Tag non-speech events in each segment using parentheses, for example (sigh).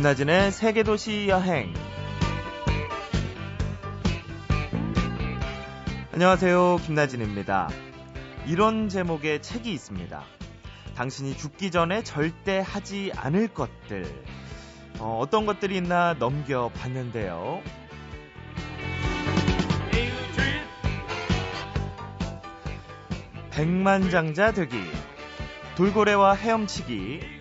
김나진의 세계도시 여행. 안녕하세요. 김나진입니다. 이런 제목의 책이 있습니다. 당신이 죽기 전에 절대 하지 않을 것들. 어, 떤 것들이 있나 넘겨봤는데요. 백만장자 되기, 돌고래와 헤엄치기,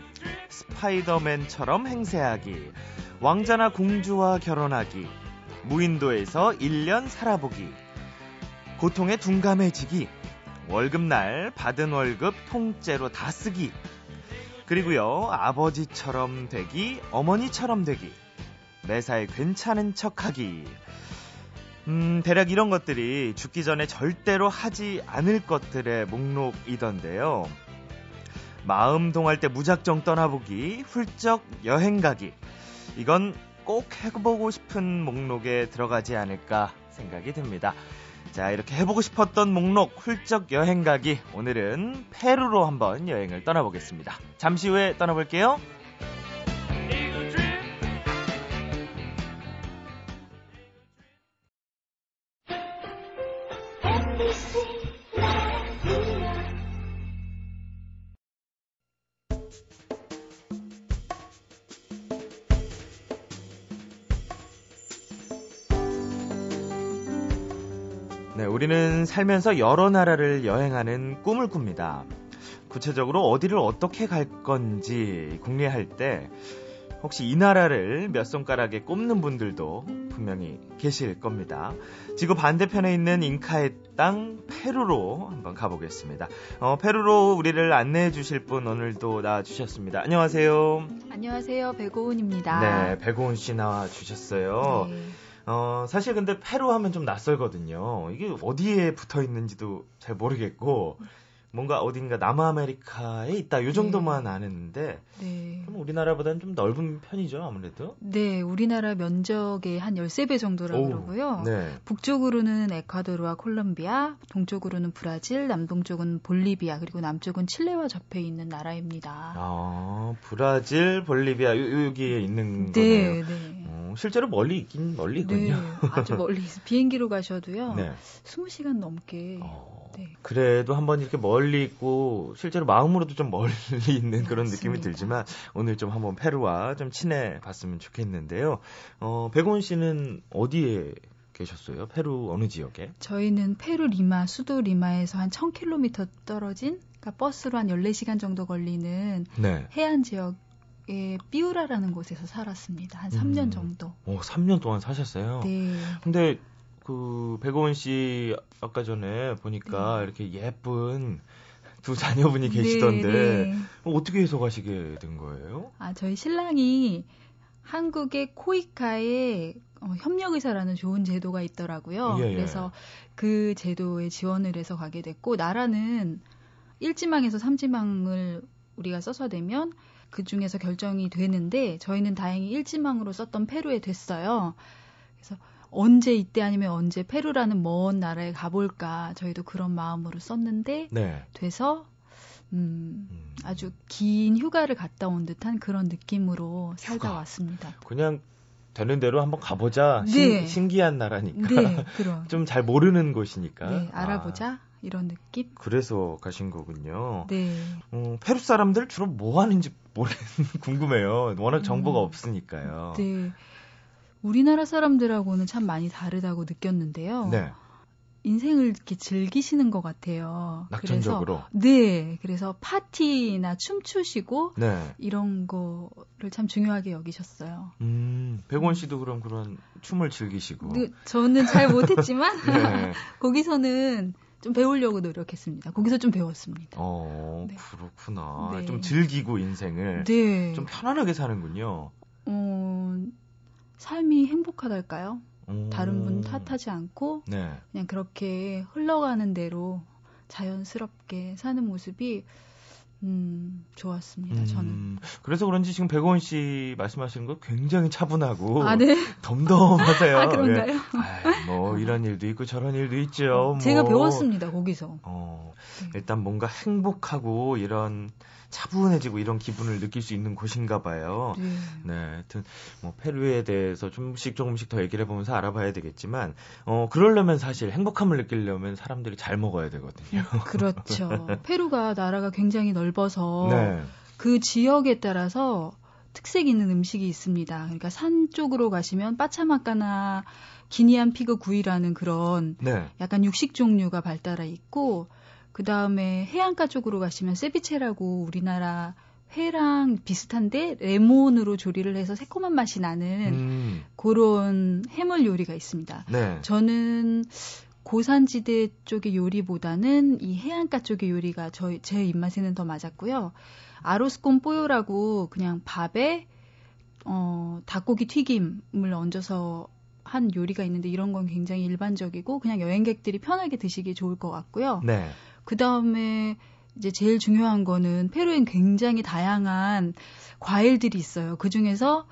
스파이더맨처럼 행세하기, 왕자나 공주와 결혼하기, 무인도에서 1년 살아보기, 고통에 둔감해지기, 월급날 받은 월급 통째로 다 쓰기, 그리고요, 아버지처럼 되기, 어머니처럼 되기, 매사에 괜찮은 척 하기. 음, 대략 이런 것들이 죽기 전에 절대로 하지 않을 것들의 목록이던데요. 마음 동할 때 무작정 떠나보기, 훌쩍 여행 가기. 이건 꼭 해보고 싶은 목록에 들어가지 않을까 생각이 듭니다. 자, 이렇게 해보고 싶었던 목록 훌쩍 여행 가기. 오늘은 페루로 한번 여행을 떠나보겠습니다. 잠시 후에 떠나볼게요. 네, 우리는 살면서 여러 나라를 여행하는 꿈을 꿉니다. 구체적으로 어디를 어떻게 갈 건지 궁리할 때 혹시 이 나라를 몇 손가락에 꼽는 분들도 분명히 계실 겁니다. 지구 반대편에 있는 잉카의 땅 페루로 한번 가보겠습니다. 어, 페루로 우리를 안내해 주실 분 오늘도 나와 주셨습니다. 안녕하세요. 안녕하세요. 배고은입니다. 네, 배고은 씨 나와 주셨어요. 네. 어, 사실 근데 페루 하면 좀 낯설거든요. 이게 어디에 붙어 있는지도 잘 모르겠고, 뭔가 어딘가 남아메리카에 있다 요 정도만 네. 아는데 네. 그럼 우리나라보다는 좀 넓은 편이죠 아무래도 네 우리나라 면적의 한 13배 정도라고 그러고요 네. 북쪽으로는 에콰도르와 콜롬비아 동쪽으로는 브라질 남동쪽은 볼리비아 그리고 남쪽은 칠레와 접해 있는 나라입니다 아 브라질 볼리비아 요, 여기에 있는 네, 거네요 네. 어, 실제로 멀리 있긴 멀리 있군요 네, 아주 멀리 비행기로 가셔도요 네. 20시간 넘게 어. 네. 그래도 한번 이렇게 멀리 있고 실제로 마음으로도 좀 멀리 (laughs) 있는 그런 맞습니다. 느낌이 들지만 오늘 좀 한번 페루와 좀 친해 봤으면 좋겠는데요. 어, 백원 씨는 어디에 계셨어요? 페루 어느 지역에? 저희는 페루 리마, 수도 리마에서 한 1000km 떨어진 그러니까 버스로 한 14시간 정도 걸리는 네. 해안 지역 에 삐우라라는 곳에서 살았습니다. 한 3년 음. 정도. 오, 3년 동안 사셨어요? 네. 근데 그 백오원 씨 아까 전에 보니까 네. 이렇게 예쁜 두 자녀분이 네, 계시던데 네, 네. 어떻게 해서 가시게 된 거예요? 아 저희 신랑이 한국의 코이카에 어, 협력의사라는 좋은 제도가 있더라고요. 예, 예. 그래서 그 제도에 지원을 해서 가게 됐고 나라는 1지망에서 3지망을 우리가 써서 되면 그 중에서 결정이 되는데 저희는 다행히 1지망으로 썼던 페루에 됐어요. 그래서 언제 이때 아니면 언제 페루라는 먼 나라에 가볼까 저희도 그런 마음으로 썼는데 네. 돼서 음, 음, 아주 긴 휴가를 갔다 온 듯한 그런 느낌으로 살다 휴가. 왔습니다. 그냥 되는 대로 한번 가보자. 네. 신, 기한 나라니까. 네, (laughs) 좀잘 모르는 곳이니까. 네, 알아보자. 아. 이런 느낌? 그래서 가신 거군요. 네. 어, 페루 사람들 주로 뭐 하는지 모르 (laughs) 궁금해요. 워낙 정보가 음, 없으니까요. 네. 우리나라 사람들하고는 참 많이 다르다고 느꼈는데요. 네. 인생을 이렇게 즐기시는 것 같아요. 낙천적으로. 그래서, 네. 그래서 파티나 춤추시고 네. 이런 거를 참 중요하게 여기셨어요. 음, 백원 씨도 그럼 그런 춤을 즐기시고. 네, 저는 잘 못했지만 (laughs) 네. (laughs) 거기서는 좀 배우려고 노력했습니다. 거기서 좀 배웠습니다. 어, 네. 그렇구나. 네. 좀 즐기고 인생을 네. 좀 편안하게 사는군요. 어, 삶이 행복하달까요? 오. 다른 분 탓하지 않고 네. 그냥 그렇게 흘러가는 대로 자연스럽게 사는 모습이 음, 좋았습니다. 음, 저는. 그래서 그런지 지금 백원 씨 말씀하시는 거 굉장히 차분하고 아, 네? 덤덤하세요. 아, 그런가요? 예. 아이, 뭐 이런 일도 있고 저런 일도 있죠. 제가 뭐. 배웠습니다. 거기서. 어, 네. 일단 뭔가 행복하고 이런 차분해지고 이런 기분을 느낄 수 있는 곳인가 봐요. 네. 네. 하여튼 뭐 페루에 대해서 조금씩 조금씩 더 얘기를 해보면서 알아봐야 되겠지만 어 그러려면 사실 행복함을 느끼려면 사람들이 잘 먹어야 되거든요. 음, 그렇죠. (laughs) 페루가 나라가 굉장히 넓 어서 네. 그 지역에 따라서 특색 있는 음식이 있습니다. 그러니까 산 쪽으로 가시면 빠차마까나 기니안 피그 구이라는 그런 네. 약간 육식 종류가 발달해 있고 그 다음에 해안가 쪽으로 가시면 세비체라고 우리나라 회랑 비슷한데 레몬으로 조리를 해서 새콤한 맛이 나는 음. 그런 해물 요리가 있습니다. 네. 저는 고산지대 쪽의 요리보다는 이 해안가 쪽의 요리가 저희 제 입맛에는 더 맞았고요. 아로스콘 뽀요라고 그냥 밥에 어 닭고기 튀김을 얹어서 한 요리가 있는데 이런 건 굉장히 일반적이고 그냥 여행객들이 편하게 드시기 좋을 것 같고요. 네. 그 다음에 이제 제일 중요한 거는 페루엔 굉장히 다양한 과일들이 있어요. 그 중에서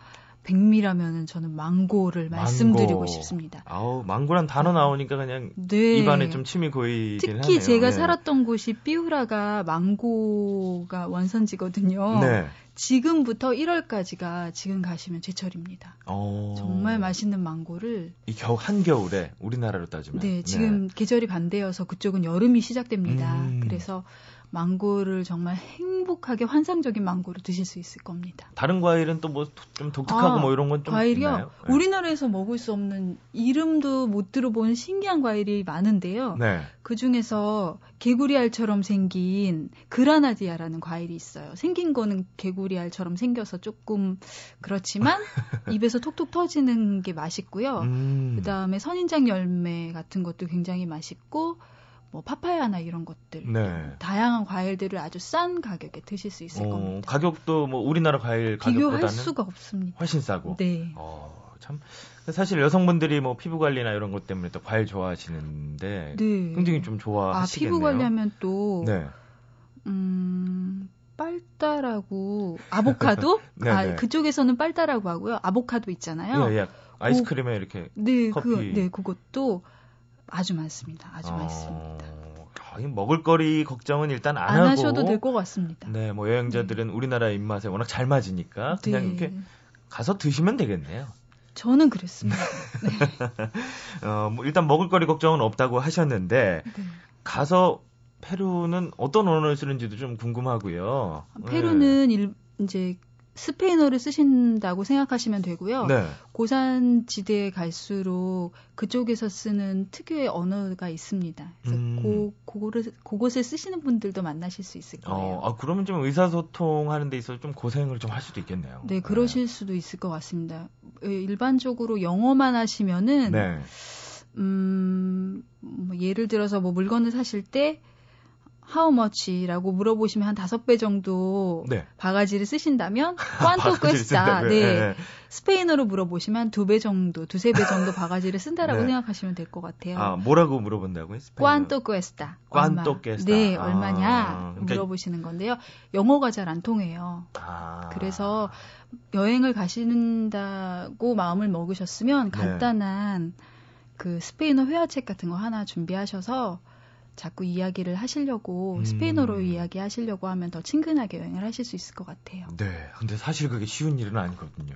백미라면은 저는 망고를 말씀드리고 싶습니다. 아우 망고란 단어 나오니까 그냥 네. 입안에 좀 침이 고이긴 특히 하네요. 특히 제가 네. 살았던 곳이 삐우라가 망고가 원산지거든요. 네. 지금부터 1월까지가 지금 가시면 제철입니다. 오. 어. 정말 맛있는 망고를 이 겨우 한겨울에 우리나라로 따지면 네, 지금 네. 계절이 반대여서 그쪽은 여름이 시작됩니다. 음. 그래서 망고를 정말 행복하게 환상적인 망고를 드실 수 있을 겁니다. 다른 과일은 또 뭐 좀 독특하고 아, 뭐 이런 건좀 과일이요? 있나요? 네. 우리나라에서 먹을 수 없는 이름도 못 들어본 신기한 과일이 많은데요. 네. 그 중에서 개구리알처럼 생긴 그라나디아라는 과일이 있어요. 생긴 거는 개구리알처럼 생겨서 조금 그렇지만 (laughs) 입에서 톡톡 터지는 게 맛있고요. 음. 그다음에 선인장 열매 같은 것도 굉장히 맛있고 뭐 파파야나 이런 것들 네. 다양한 과일들을 아주 싼 가격에 드실 수 있을 어, 겁니다. 가격도 뭐 우리나라 과일 가격보다는 비교할 수가 없습니다. 훨씬 싸고. 네. 어, 참 사실 여성분들이 뭐 피부 관리나 이런 것 때문에 또 과일 좋아하시는데 네. 굉장히 좀 좋아하시겠네요. 아, 피부 관리하면 또 네. 음, 빨다라고 아보카도? (laughs) 네, 아, 네. 그쪽에서는 빨다라고 하고요. 아보카도 있잖아요. 예, 예. 아이스크림에 그, 이렇게 네, 커피. 그, 네, 그것도 아주 많습니다. 아주 어... 많습니다. 먹을거리 걱정은 일단 안, 안 하고 하셔도 될 것 같습니다. 네, 뭐 여행자들은 네. 우리나라 입맛에 워낙 잘 맞으니까 그냥 네. 이렇게 가서 드시면 되겠네요. 저는 그랬습니다. (laughs) 네. 어, 뭐 일단 먹을거리 걱정은 없다고 하셨는데 네. 가서 페루는 어떤 언어를 쓰는지도 좀 궁금하고요. 페루는 일, 이제 스페인어를 쓰신다고 생각하시면 되고요. 네. 고산 지대에 갈수록 그쪽에서 쓰는 특유의 언어가 있습니다. 그래서 음. 고, 그거를, 그곳에 쓰시는 분들도 만나실 수 있을 거예요. 어, 아, 그러면 좀 의사소통하는 데 있어서 좀 고생을 좀 할 수도 있겠네요. 네, 그러실 네. 수도 있을 것 같습니다. 예, 일반적으로 영어만 하시면은, 네. 음, 뭐 예를 들어서 뭐 물건을 사실 때 how much라고 물어보시면 한 다섯 배 정도 네. 바가지를 쓰신다면 (laughs) 꽌또 꿰스다. 네. 네. 스페인어로 물어보시면 두 배 정도, 두세 배 정도 바가지를 쓴다라고 (laughs) 네. 생각하시면 될 것 같아요. 아, 뭐라고 물어본다고요? 꽌또 꿰스다. 꽌또 꿰스다. 네, 아, 얼마냐 그러니까... 물어보시는 건데요. 영어가 잘 안 통해요. 아. 그래서 여행을 가신다고 마음을 먹으셨으면 네. 간단한 그 스페인어 회화책 같은 거 하나 준비하셔서 자꾸 이야기를 하시려고 음. 스페인어로 이야기 하시려고 하면 더 친근하게 여행을 하실 수 있을 것 같아요. 네. 근데 사실 그게 쉬운 일은 아니거든요.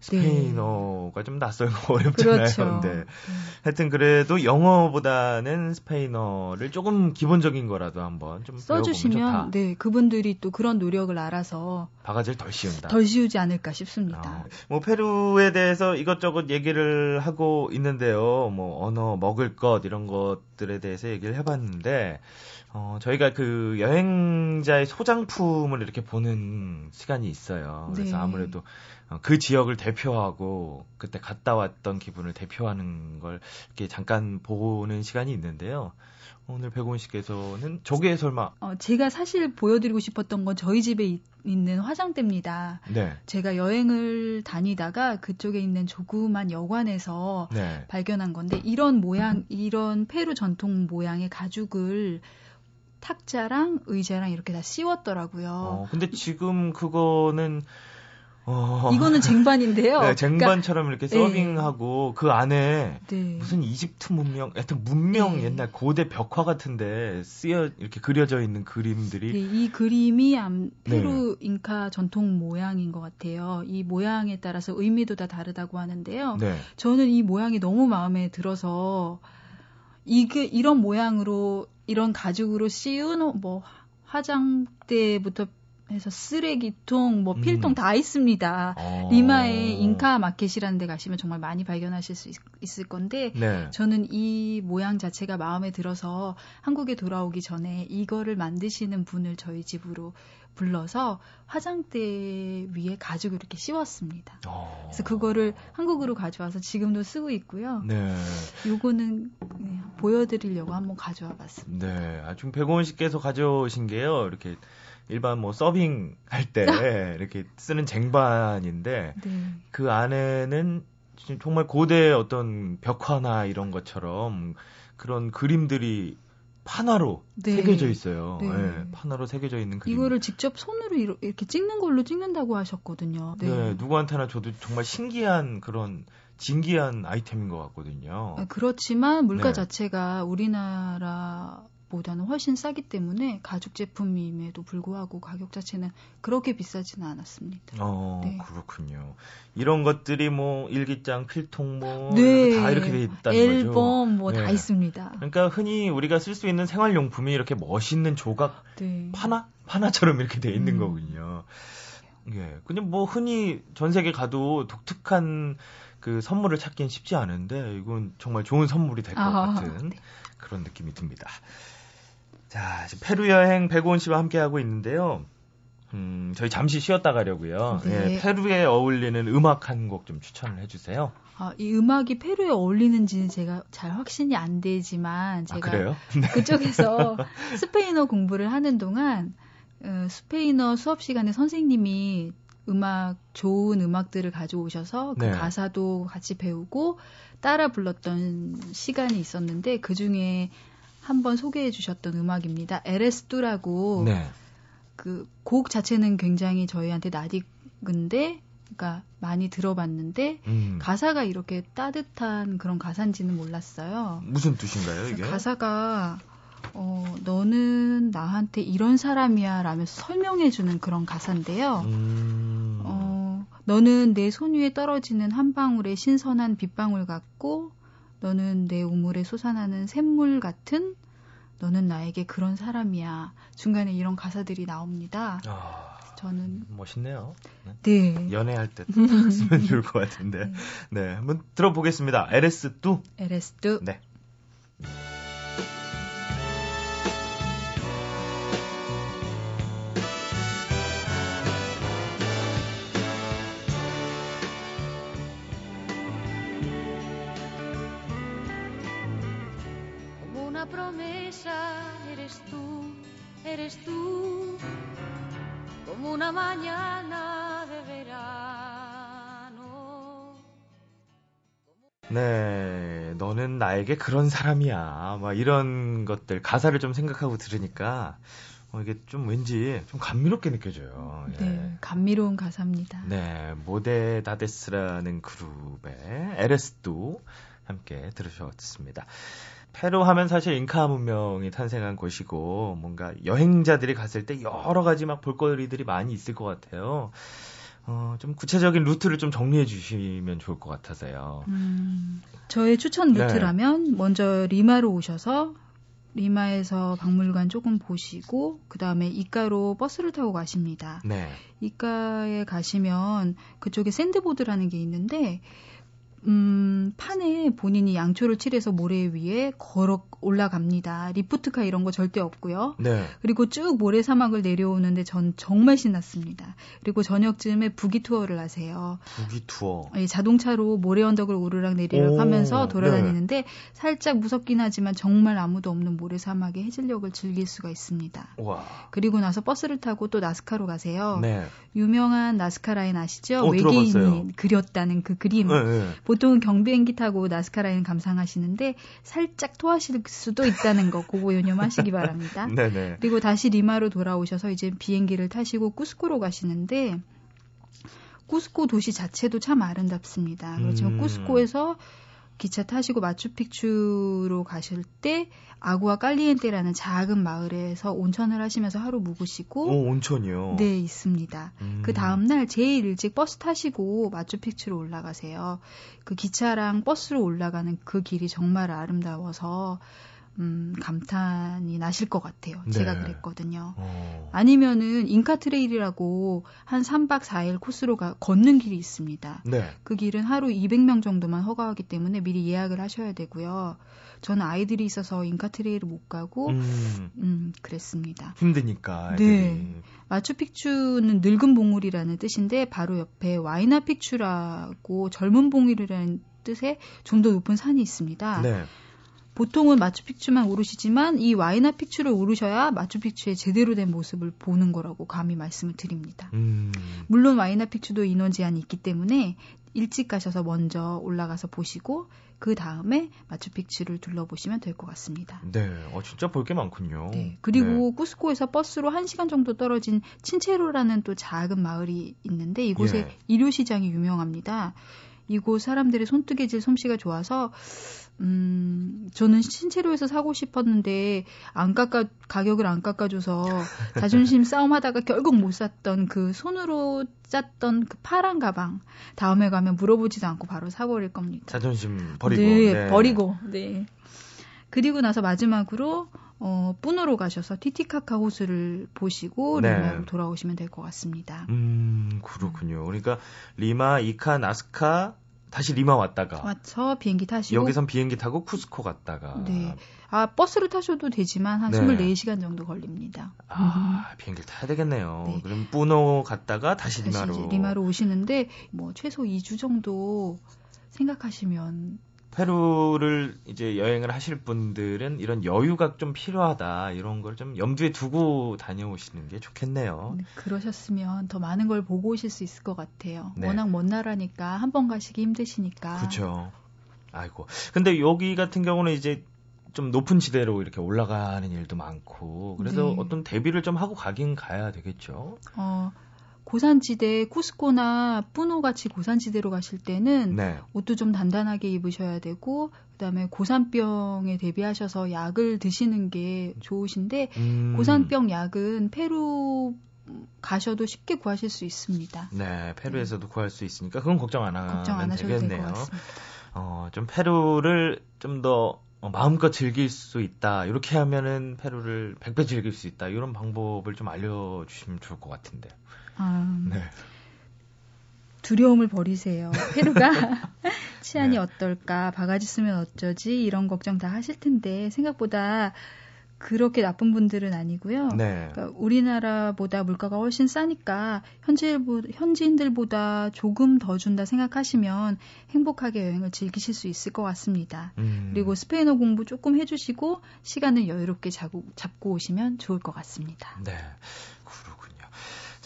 스페인어가 네. 좀 낯설고 어렵잖아요. 그렇죠. (laughs) 네. 하여튼 그래도 영어보다는 스페인어를 조금 기본적인 거라도 한번 좀 써주시면 네 그분들이 또 그런 노력을 알아서 바가지를 덜 씌운다. 덜 씌우지 않을까 싶습니다. 어, 뭐 페루에 대해서 이것저것 얘기를 하고 있는데요. 뭐 언어, 먹을 것 이런 것 들에 대해서 얘기를 해봤는데 어, 저희가 그 여행자의 소장품을 이렇게 보는 시간이 있어요. 그래서 네. 아무래도 어, 그 지역을 대표하고 그때 갔다 왔던 기분을 대표하는 걸 이렇게 잠깐 보는 시간이 있는데요. 오늘 백원 씨께서는 저게 설마? 어, 제가 사실 보여드리고 싶었던 건 저희 집에 있, 는 화장대입니다. 네. 제가 여행을 다니다가 그쪽에 있는 조그만 여관에서 네. 발견한 건데 이런 모양, 이런 페루 전통 모양의 가죽을 탁자랑 의자랑 이렇게 다 씌웠더라고요. 어, 근데 지금 그거는 어. 이거는 쟁반인데요. (laughs) 네, 쟁반처럼 그러니까, 이렇게 서빙하고 네. 그 안에 네. 무슨 이집트 문명, 하여튼 문명 네. 옛날 고대 벽화 같은데 쓰여 이렇게 그려져 있는 그림들이 네, 이 그림이 페루 네. 잉카 전통 모양인 것 같아요. 이 모양에 따라서 의미도 다 다르다고 하는데요. 네. 저는 이 모양이 너무 마음에 들어서 이게 이런 모양으로 이런 가죽으로 씌운 뭐 화장대부터 해서 쓰레기통, 뭐 필통 음. 다 있습니다. 어. 리마에 잉카 마켓이라는 데 가시면 정말 많이 발견하실 수 있, 을 건데 네. 저는 이 모양 자체가 마음에 들어서 한국에 돌아오기 전에 이거를 만드시는 분을 저희 집으로 불러서 화장대 위에 가죽을 이렇게 씌웠습니다. 어. 그래서 그거를 한국으로 가져와서 지금도 쓰고 있고요. 네. 요거는 네, 보여드리려고 한번 가져와 봤습니다. 네. 아중 백원 씨께서 가져오신 게요. 이렇게 일반 뭐 서빙 할 때 (laughs) 이렇게 쓰는 쟁반인데 네. 그 안에는 정말 고대 어떤 벽화나 이런 것처럼 그런 그림들이 판화로 네. 새겨져 있어요. 네. 네. 판화로 새겨져 있는 그림. 이거를 직접 손으로 이렇게 찍는 걸로 찍는다고 하셨거든요. 네. 네. 누구한테나 저도 정말 신기한 그런 진기한 아이템인 것 같거든요. 아, 그렇지만 물가 네. 자체가 우리나라 보다는 훨씬 싸기 때문에 가죽 제품임에도 불구하고 가격 자체는 그렇게 비싸지는 않았습니다. 어, 네. 그렇군요. 이런 것들이 뭐 일기장, 필통 뭐 네. 다 이렇게 돼 있다는 앨범 거죠. 앨범 뭐다 네. 있습니다. 그러니까 흔히 우리가 쓸 수 있는 생활용품이 이렇게 멋있는 조각 네. 파나 파나처럼 이렇게 돼 있는 음. 거군요. 예. 근데 뭐 흔히 전 세계 가도 독특한 그 선물을 찾긴 쉽지 않은데 이건 정말 좋은 선물이 될것 아, 같은 네. 그런 느낌이 듭니다. 자, 지금 페루 여행 백원 씨와 함께 하고 있는데요. 음, 저희 잠시 쉬었다 가려고요. 네. 예, 페루에 어울리는 음악 한 곡 좀 추천을 해주세요. 아, 이 음악이 페루에 어울리는지는 제가 잘 확신이 안 되지만 아, 제가 아, (laughs) 네. 그쪽에서 (laughs) 스페인어 공부를 하는 동안 어, 스페인어 수업 시간에 선생님이 음악 좋은 음악들을 가져오셔서 그 네. 가사도 같이 배우고 따라 불렀던 시간이 있었는데 그 중에 한번 소개해 주셨던 음악입니다. 에레스투라고 네. 그곡 자체는 굉장히 저희한테 낯익은데 그러니까 많이 들어봤는데 음. 가사가 이렇게 따뜻한 그런 가사인지는 몰랐어요. 무슨 뜻인가요, 이게? 가사가 어, 너는 나한테 이런 사람이야 라면서 설명해 주는 그런 가사인데요. 음. 어, 너는 내 손 위에 떨어지는 한 방울의 신선한 빗방울 같고 너는 내 우물에 솟아나는 샘물 같은 너는 나에게 그런 사람이야. 중간에 이런 가사들이 나옵니다. 아, 저는 멋있네요. 네. 네. 연애할 때 쓰면 좋을 것 같은데. (laughs) 네. 네. 한번 들어보겠습니다. LS2. LS2. 네. Eres tú como una mañana de verano. 네, 너는 나에게 그런 사람이야. 막 이런 것들 가사를 좀 생각하고 들으니까 어, 이게 좀 왠지 좀 감미롭게 느껴져요. 예. 네, 감미로운 가사입니다. 네, 모데 다데스라는 그룹의 에레스도 함께 들으셨습니다. 페루 하면 사실 잉카 문명이 탄생한 곳이고 뭔가 여행자들이 갔을 때 여러 가지 막 볼거리들이 많이 있을 것 같아요. 어, 좀 구체적인 루트를 좀 정리해 주시면 좋을 것 같아서요. 음, 저의 추천 네. 루트라면 네. 먼저 리마로 오셔서 리마에서 박물관 조금 보시고 그 다음에 이카로 버스를 타고 가십니다. 네. 이카에 가시면 그쪽에 sandboard라는 게 있는데 음, 판에 본인이 양초를 칠해서 모래 위에 걸어 올라갑니다. 리프트카 이런 거 절대 없고요. 네. 그리고 쭉 모래 사막을 내려오는데 전 정말 신났습니다. 그리고 저녁쯤에 부기 투어를 하세요. 부기 투어. 예, 자동차로 모래 언덕을 오르락 내리락 하면서 돌아다니는데 네. 살짝 무섭긴 하지만 정말 아무도 없는 모래 사막의 해질녘을 즐길 수가 있습니다. 와. 그리고 나서 버스를 타고 또 나스카로 가세요. 네. 유명한 나스카 라인 아시죠? 어, 외계인이 들어봤어요. 그렸다는 그 그림. 네, 네. 보통은 경비행기 타고 나스카 라인 감상하시는데 살짝 토하실 수도 있다는 거 그거 유념하시기 바랍니다. (laughs) 네네. 그리고 다시 리마로 돌아오셔서 이제 비행기를 타시고 쿠스코로 가시는데 쿠스코 도시 자체도 참 아름답습니다. 그렇죠. 음. 쿠스코에서 기차 타시고 마추픽추로 가실 때 아구아 깔리엔테라는 작은 마을에서 온천을 하시면서 하루 묵으시고 오, 온천이요? 네, 있습니다. 음. 그 다음 날 제일 일찍 버스 타시고 마추픽추로 올라가세요. 그 기차랑 버스로 올라가는 그 길이 정말 아름다워서 음, 감탄이 나실 것 같아요. 네. 제가 그랬거든요. 어. 아니면은 인카 트레일이라고 한 3박 4일 코스로 가, 걷는 길이 있습니다. 네. 그 길은 하루 200명 정도만 허가하기 때문에 미리 예약을 하셔야 되고요. 저는 아이들이 있어서 인카 트레일을 못 가고 음, 음 그랬습니다. 힘드니까. 아이들이. 네. 마추픽추는 늙은 봉우리라는 뜻인데 바로 옆에 와이나 픽추라고 젊은 봉우리라는 뜻의 좀 더 높은 산이 있습니다. 네. 보통은 마추픽추만 오르시지만 이 와이나 픽추를 오르셔야 마추픽추의 제대로 된 모습을 보는 거라고 감히 말씀을 드립니다. 음. 물론 와이나 픽추도 인원 제한이 있기 때문에 일찍 가셔서 먼저 올라가서 보시고 그 다음에 마추픽추를 둘러보시면 될 것 같습니다. 네, 어, 진짜 볼 게 많군요. 네, 그리고 네. 쿠스코에서 버스로 1시간 정도 떨어진 친체로라는 또 작은 마을이 있는데 이곳에 예. 일요시장이 유명합니다. 이곳 사람들의 손뜨개질 솜씨가 좋아서 음, 저는 신체로에서 사고 싶었는데 안 깎아 가격을 안 깎아줘서 (laughs) 자존심 싸움하다가 결국 못 샀던 그 손으로 짰던 그 파란 가방 다음에 가면 물어보지도 않고 바로 사버릴 겁니다. 자존심 버리고 네, 네. 버리고 네. 그리고 나서 마지막으로 어, 뿌노로 가셔서 티티카카 호수를 보시고 네. 리마로 돌아오시면 될 것 같습니다. 음, 그렇군요. 그러니까 리마, 이카, 나스카, 다시 리마 왔다가 맞죠 비행기 타시고 여기선 비행기 타고 쿠스코 갔다가 네. 아 버스로 타셔도 되지만 한 네. 24시간 정도 걸립니다. 아 음. 비행기를 타야 되겠네요. 네. 그럼 뿌노 갔다가 다시, 다시 리마로 리마로 오시는데 뭐 최소 2주 정도 생각하시면 페루를 이제 여행을 하실 분들은 이런 여유가 좀 필요하다 이런 걸 좀 염두에 두고 다녀오시는 게 좋겠네요. 네, 그러셨으면 더 많은 걸 보고 오실 수 있을 것 같아요. 네. 워낙 먼 나라니까 한 번 가시기 힘드시니까. 그렇죠. 아이고. 근데 여기 같은 경우는 이제 좀 높은 지대로 이렇게 올라가는 일도 많고 그래서 네. 어떤 대비를 좀 하고 가긴 가야 되겠죠. 어, 고산지대 쿠스코나 뿌노 같이 고산지대로 가실 때는 네. 옷도 좀 단단하게 입으셔야 되고 그다음에 고산병에 대비하셔서 약을 드시는 게 좋으신데 음. 고산병 약은 페루 가셔도 쉽게 구하실 수 있습니다. 네, 페루에서도 네. 구할 수 있으니까 그건 걱정 안 하면 걱정 안 되겠네요. 어, 좀 페루를 좀더 어, 마음껏 즐길 수 있다. 이렇게 하면은 페루를 100배 즐길 수 있다. 이런 방법을 좀 알려주시면 좋을 것 같은데. 아, 네. 두려움을 버리세요. 페루가 (laughs) (laughs) 치안이 네. 어떨까, 바가지 쓰면 어쩌지, 이런 걱정 다 하실 텐데, 생각보다 그렇게 나쁜 분들은 아니고요. 네. 그러니까 우리나라보다 물가가 훨씬 싸니까 현지인 들보다 조금 더 준다 생각하시면 행복하게 여행을 즐기실 수 있을 것 같습니다. 음. 그리고 스페인어 공부 조금 해주시고 시간을 여유롭게 잡고, 잡고 오시면 좋을 것 같습니다. 네.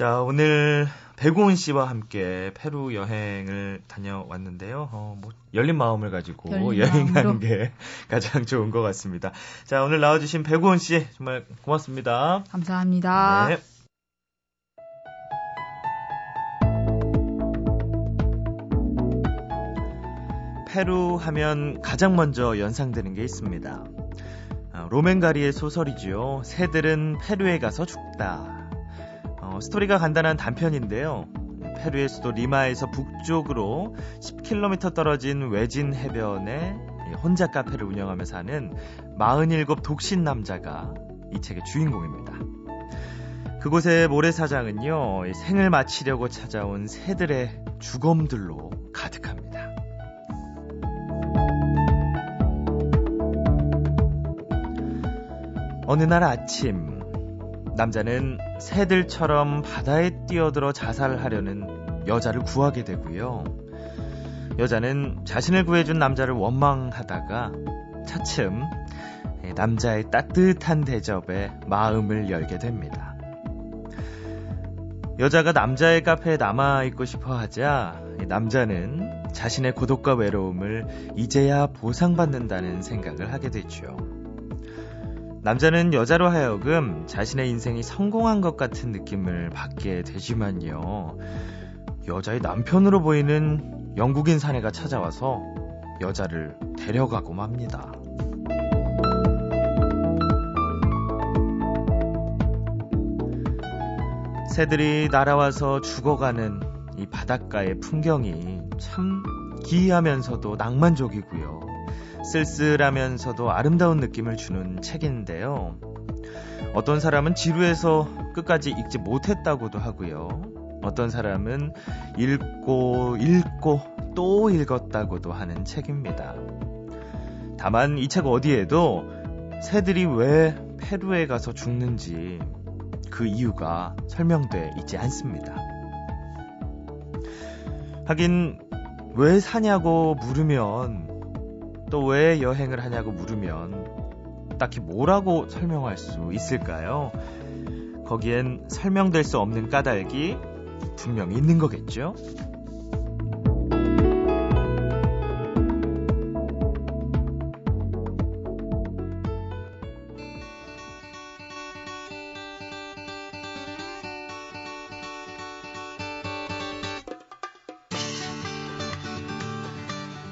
자, 오늘 백우은 씨와 함께 페루 여행을 다녀왔는데요. 어, 뭐, 열린 마음을 가지고 열린 여행하는. 게 (laughs) 가장 좋은 것 같습니다. 자, 오늘 나와주신 백우은 씨, 정말 고맙습니다. 감사합니다. 네. 페루 하면 가장 먼저 연상되는 게 있습니다. 아, 로맨가리의 소설이지요. 새들은 페루에 가서 죽다. 스토리가 간단한 단편인데요. 페루의 수도 리마에서 북쪽으로 10km 떨어진 외진 해변에 혼자 카페를 운영하며 사는 47 독신 남자가 이 책의 주인공입니다. 그곳의 모래사장은요, 생을 마치려고 찾아온 새들의 주검들로 가득합니다. 어느 날 아침, 남자는 새들처럼 바다에 뛰어들어 자살하려는 여자를 구하게 되고요. 여자는 자신을 구해준 남자를 원망하다가 차츰 남자의 따뜻한 대접에 마음을 열게 됩니다. 여자가 남자의 카페에 남아있고 싶어 하자 남자는 자신의 고독과 외로움을 이제야 보상받는다는 생각을 하게 되죠. 남자는 여자로 하여금 자신의 인생이 성공한 것 같은 느낌을 받게 되지만요. 여자의 남편으로 보이는 영국인 사내가 찾아와서 여자를 데려가고 맙니다. 새들이 날아와서 죽어가는 이 바닷가의 풍경이 참 기이하면서도 낭만적이고요. 쓸쓸하면서도 아름다운 느낌을 주는 책인데요. 어떤 사람은 지루해서 끝까지 읽지 못했다고도 하고요. 어떤 사람은 읽고 읽고 또 읽었다고도 하는 책입니다. 다만 이 책 어디에도 새들이 왜 페루에 가서 죽는지 그 이유가 설명돼 있지 않습니다. 하긴 왜 사냐고 물으면 또 왜 여행을 하냐고 물으면 딱히 뭐라고 설명할 수 있을까요? 거기엔 설명될 수 없는 까닭이 분명 있는 거겠죠?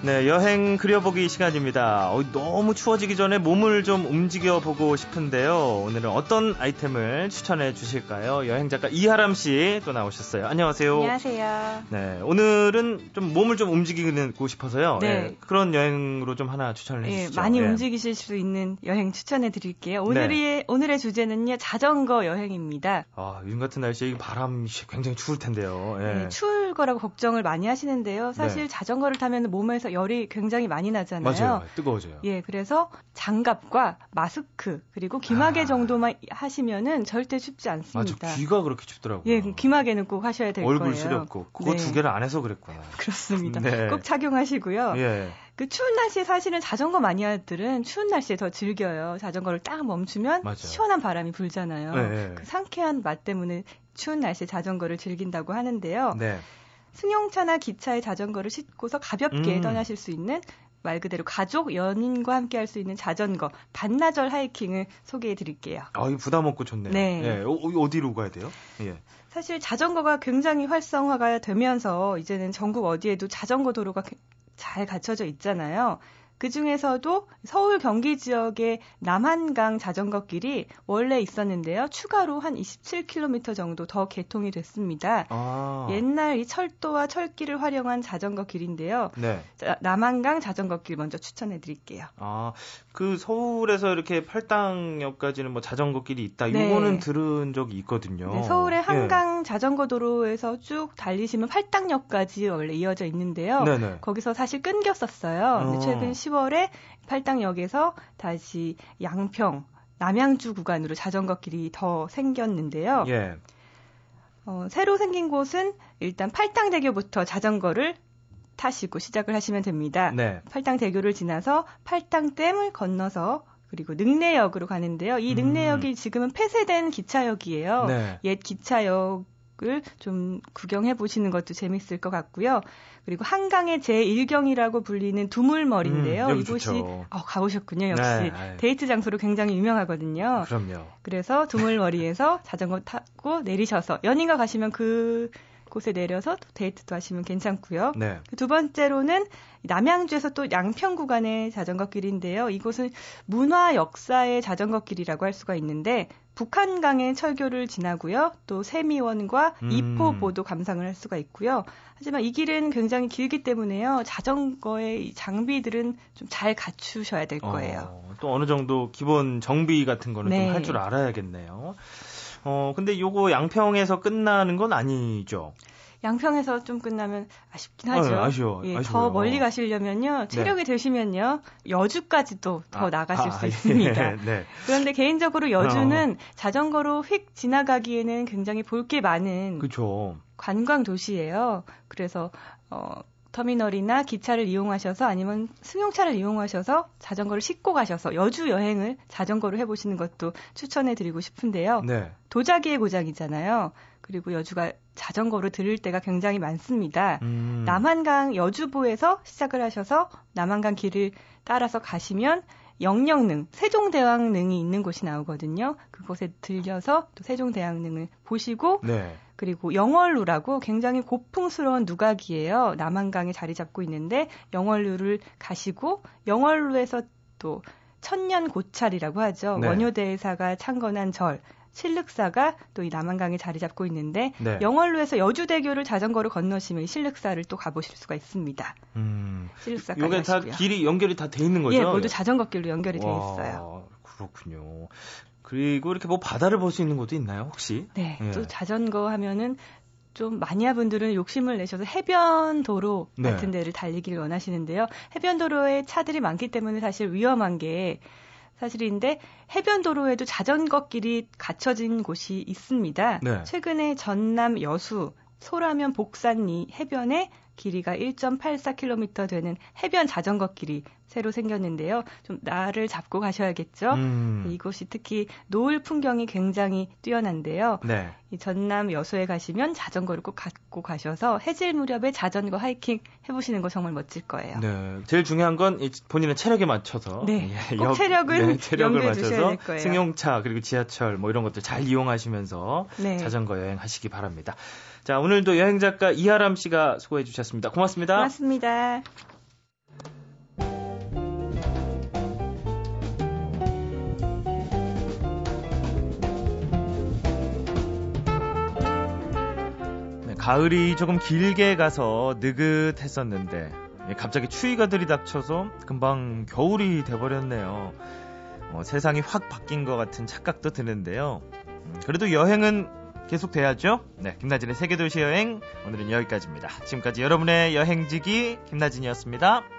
네, 여행 그려보기 시간입니다. 어, 너무 추워지기 전에 몸을 좀 움직여 보고 싶은데요. 오늘은 어떤 아이템을 추천해 주실까요? 여행 작가 이하람 씨 또 나오셨어요. 안녕하세요. 안녕하세요. 네, 오늘은 좀 몸을 좀 움직이고 싶어서요. 네. 네 그런 여행으로 좀 하나 추천을 해 네, 주시죠. 많이 네. 움직이실 수 있는 여행 추천해 드릴게요. 오늘의 네. 오늘의 주제는요. 자전거 여행입니다. 아, 요즘 같은 날씨에 바람이 굉장히 추울 텐데요. 예. 네, 추울 거라고 걱정을 많이 하시는데요. 사실 네. 자전거를 타면 몸에서 열이 굉장히 많이 나잖아요. 맞아요. 뜨거워져요. 예, 그래서 장갑과 마스크 그리고 귀마개 아. 정도만 하시면은 절대 춥지 않습니다. 맞아, 귀가 그렇게 춥더라고요. 예, 귀마개는 꼭 하셔야 될 얼굴 거예요. 얼굴 시렵고 그거 네. 두 개를 안 해서 그랬구나. (laughs) 그렇습니다. 네. 꼭 착용하시고요. 예. 그 추운 날씨에 사실은 자전거 마니아들은 추운 날씨에 더 즐겨요. 자전거를 딱 멈추면 맞아요. 시원한 바람이 불잖아요. 네. 그 상쾌한 맛 때문에 추운 날씨에 자전거를 즐긴다고 하는데요. 네. 승용차나 기차에 자전거를 싣고서 가볍게 음. 떠나실 수 있는 말 그대로 가족, 연인과 함께 할 수 있는 자전거, 반나절 하이킹을 소개해 드릴게요. 아, 이 부담 없고 좋네요. 네. 예, 어, 디로 가야 돼요? 예. 사실 자전거가 굉장히 활성화가 되면서 이제는 전국 어디에도 자전거 도로가 잘 갖춰져 있잖아요. 그 중에서도 서울 경기 지역의 남한강 자전거 길이 원래 있었는데요. 추가로 한 27km 정도 더 개통이 됐습니다. 아. 옛날 이 철도와 철길을 활용한 자전거 길인데요. 네. 자, 남한강 자전거 길 먼저 추천해 드릴게요. 아, 그 서울에서 이렇게 팔당역까지는 뭐 자전거 길이 있다. 네. 이거는 들은 적이 있거든요. 네, 서울의 예. 한강 예. 자전거 도로에서 쭉 달리시면 팔당역까지 원래 이어져 있는데요. 네네. 거기서 사실 끊겼었어요. 근데 어. 최근 10 월에 팔당역에서 다시 양평, 남양주 구간으로 자전거 길이 더 생겼는데요. 예. 어, 새로 생긴 곳은 일단 팔당대교부터 자전거를 타시고 시작을 하시면 됩니다. 네. 팔당대교를 지나서 팔당댐을 건너서 그리고 능내역으로 가는데요. 이 능내역이 음. 지금은 폐쇄된 기차역이에요. 네. 옛 기차역 을 좀 구경해 보시는 것도 재밌을 것 같고요. 그리고 한강의 제1경이라고 불리는 두물머리인데요. 음, 이곳이 어, 가보셨군요. 역시 네, 데이트 장소로 굉장히 유명하거든요. 그럼요. 그래서 두물머리에서 자전거 타고 내리셔서 연인과 가시면 그 곳에 내려서 또 데이트도 하시면 괜찮고요. 네. 두 번째로는 남양주에서 또 양평 구간의 자전거 길인데요. 이곳은 문화 역사의 자전거 길이라고 할 수가 있는데 북한강의 철교를 지나고요. 또 세미원과 음. 이포보도 감상을 할 수가 있고요. 하지만 이 길은 굉장히 길기 때문에요. 자전거의 장비들은 좀 잘 갖추셔야 될 거예요. 어, 또 어느 정도 기본 정비 같은 거는 네. 좀할 줄 알아야겠네요. 어, 근데 요거 양평에서 끝나는 건 아니죠? 양평에서 좀 끝나면 아쉽긴 하죠. 아, 아쉬워. 예, 더 멀리 가시려면요. 네. 체력이 네. 되시면요. 여주까지도 더 아, 나가실 아, 수 아, 있습니다. 예, (laughs) 네. 그런데 개인적으로 여주는 어. 자전거로 휙 지나가기에는 굉장히 볼 게 많은 그쵸. 관광 도시예요. 그래서 어 터미널이나 기차를 이용하셔서 아니면 승용차를 이용하셔서 자전거를 싣고 가셔서 여주 여행을 자전거로 해보시는 것도 추천해 드리고 싶은데요. 네. 도자기의 고장이잖아요. 그리고 여주가 자전거로 들을 때가 굉장히 많습니다. 음. 남한강 여주부에서 시작을 하셔서 남한강 길을 따라서 가시면 영영능, 세종대왕릉이 있는 곳이 나오거든요. 그곳에 들려서 또 세종대왕릉을 보시고 네. 그리고 영월루라고 굉장히 고풍스러운 누각이에요. 남한강에 자리 잡고 있는데 영월루를 가시고 영월루에서 또 천년 고찰이라고 하죠. 네. 원효대사가 창건한 절, 신륵사가 또 이 남한강에 자리 잡고 있는데 네. 영월루에서 여주대교를 자전거로 건너시면 신륵사를 또 가보실 수가 있습니다. 음, 신륵사까지 이게 다 길이 연결이 다 돼 있는 거죠? 예, 모두 자전거 길로 연결이 돼 있어요. 그렇군요. 그리고 이렇게 뭐 바다를 볼 수 있는 곳도 있나요, 혹시? 네, 예. 또 자전거 하면은 좀 마니아 분들은 욕심을 내셔서 해변 도로 네. 같은 데를 달리기를 원하시는데요. 해변 도로에 차들이 많기 때문에 사실 위험한 게 사실인데 해변 도로에도 자전거 길이 갖춰진 곳이 있습니다. 네. 최근에 전남 여수 소라면 복산리 해변에 길이가 1.84km 되는 해변 자전거 길이 새로 생겼는데요. 좀 나를 잡고 가셔야겠죠. 음. 이곳이 특히 노을 풍경이 굉장히 뛰어난데요. 네. 이 전남 여수에 가시면 자전거를 꼭 갖고 가셔서 해질 무렵에 자전거 하이킹 해보시는 거 정말 멋질 거예요. 네. 제일 중요한 건 본인의 체력에 맞춰서 네. 예, 꼭 체력은 네, 체력을 맞춰서 승용차 그리고 지하철 뭐 이런 것들 잘 이용하시면서 네. 자전거 여행하시기 바랍니다. 자 오늘도 여행 작가 이하람 씨가 수고해 주셨습니다. 고맙습니다. 고맙습니다. 가을이 조금 길게 가서 느긋했었는데 예, 갑자기 추위가 들이닥쳐서 금방 겨울이 돼버렸네요. 어, 세상이 확 바뀐 것 같은 착각도 드는데요. 음, 그래도 여행은 계속 돼야죠. 네, 김나진의 세계도시 여행 오늘은 여기까지입니다. 지금까지 여러분의 여행지기 김나진이었습니다.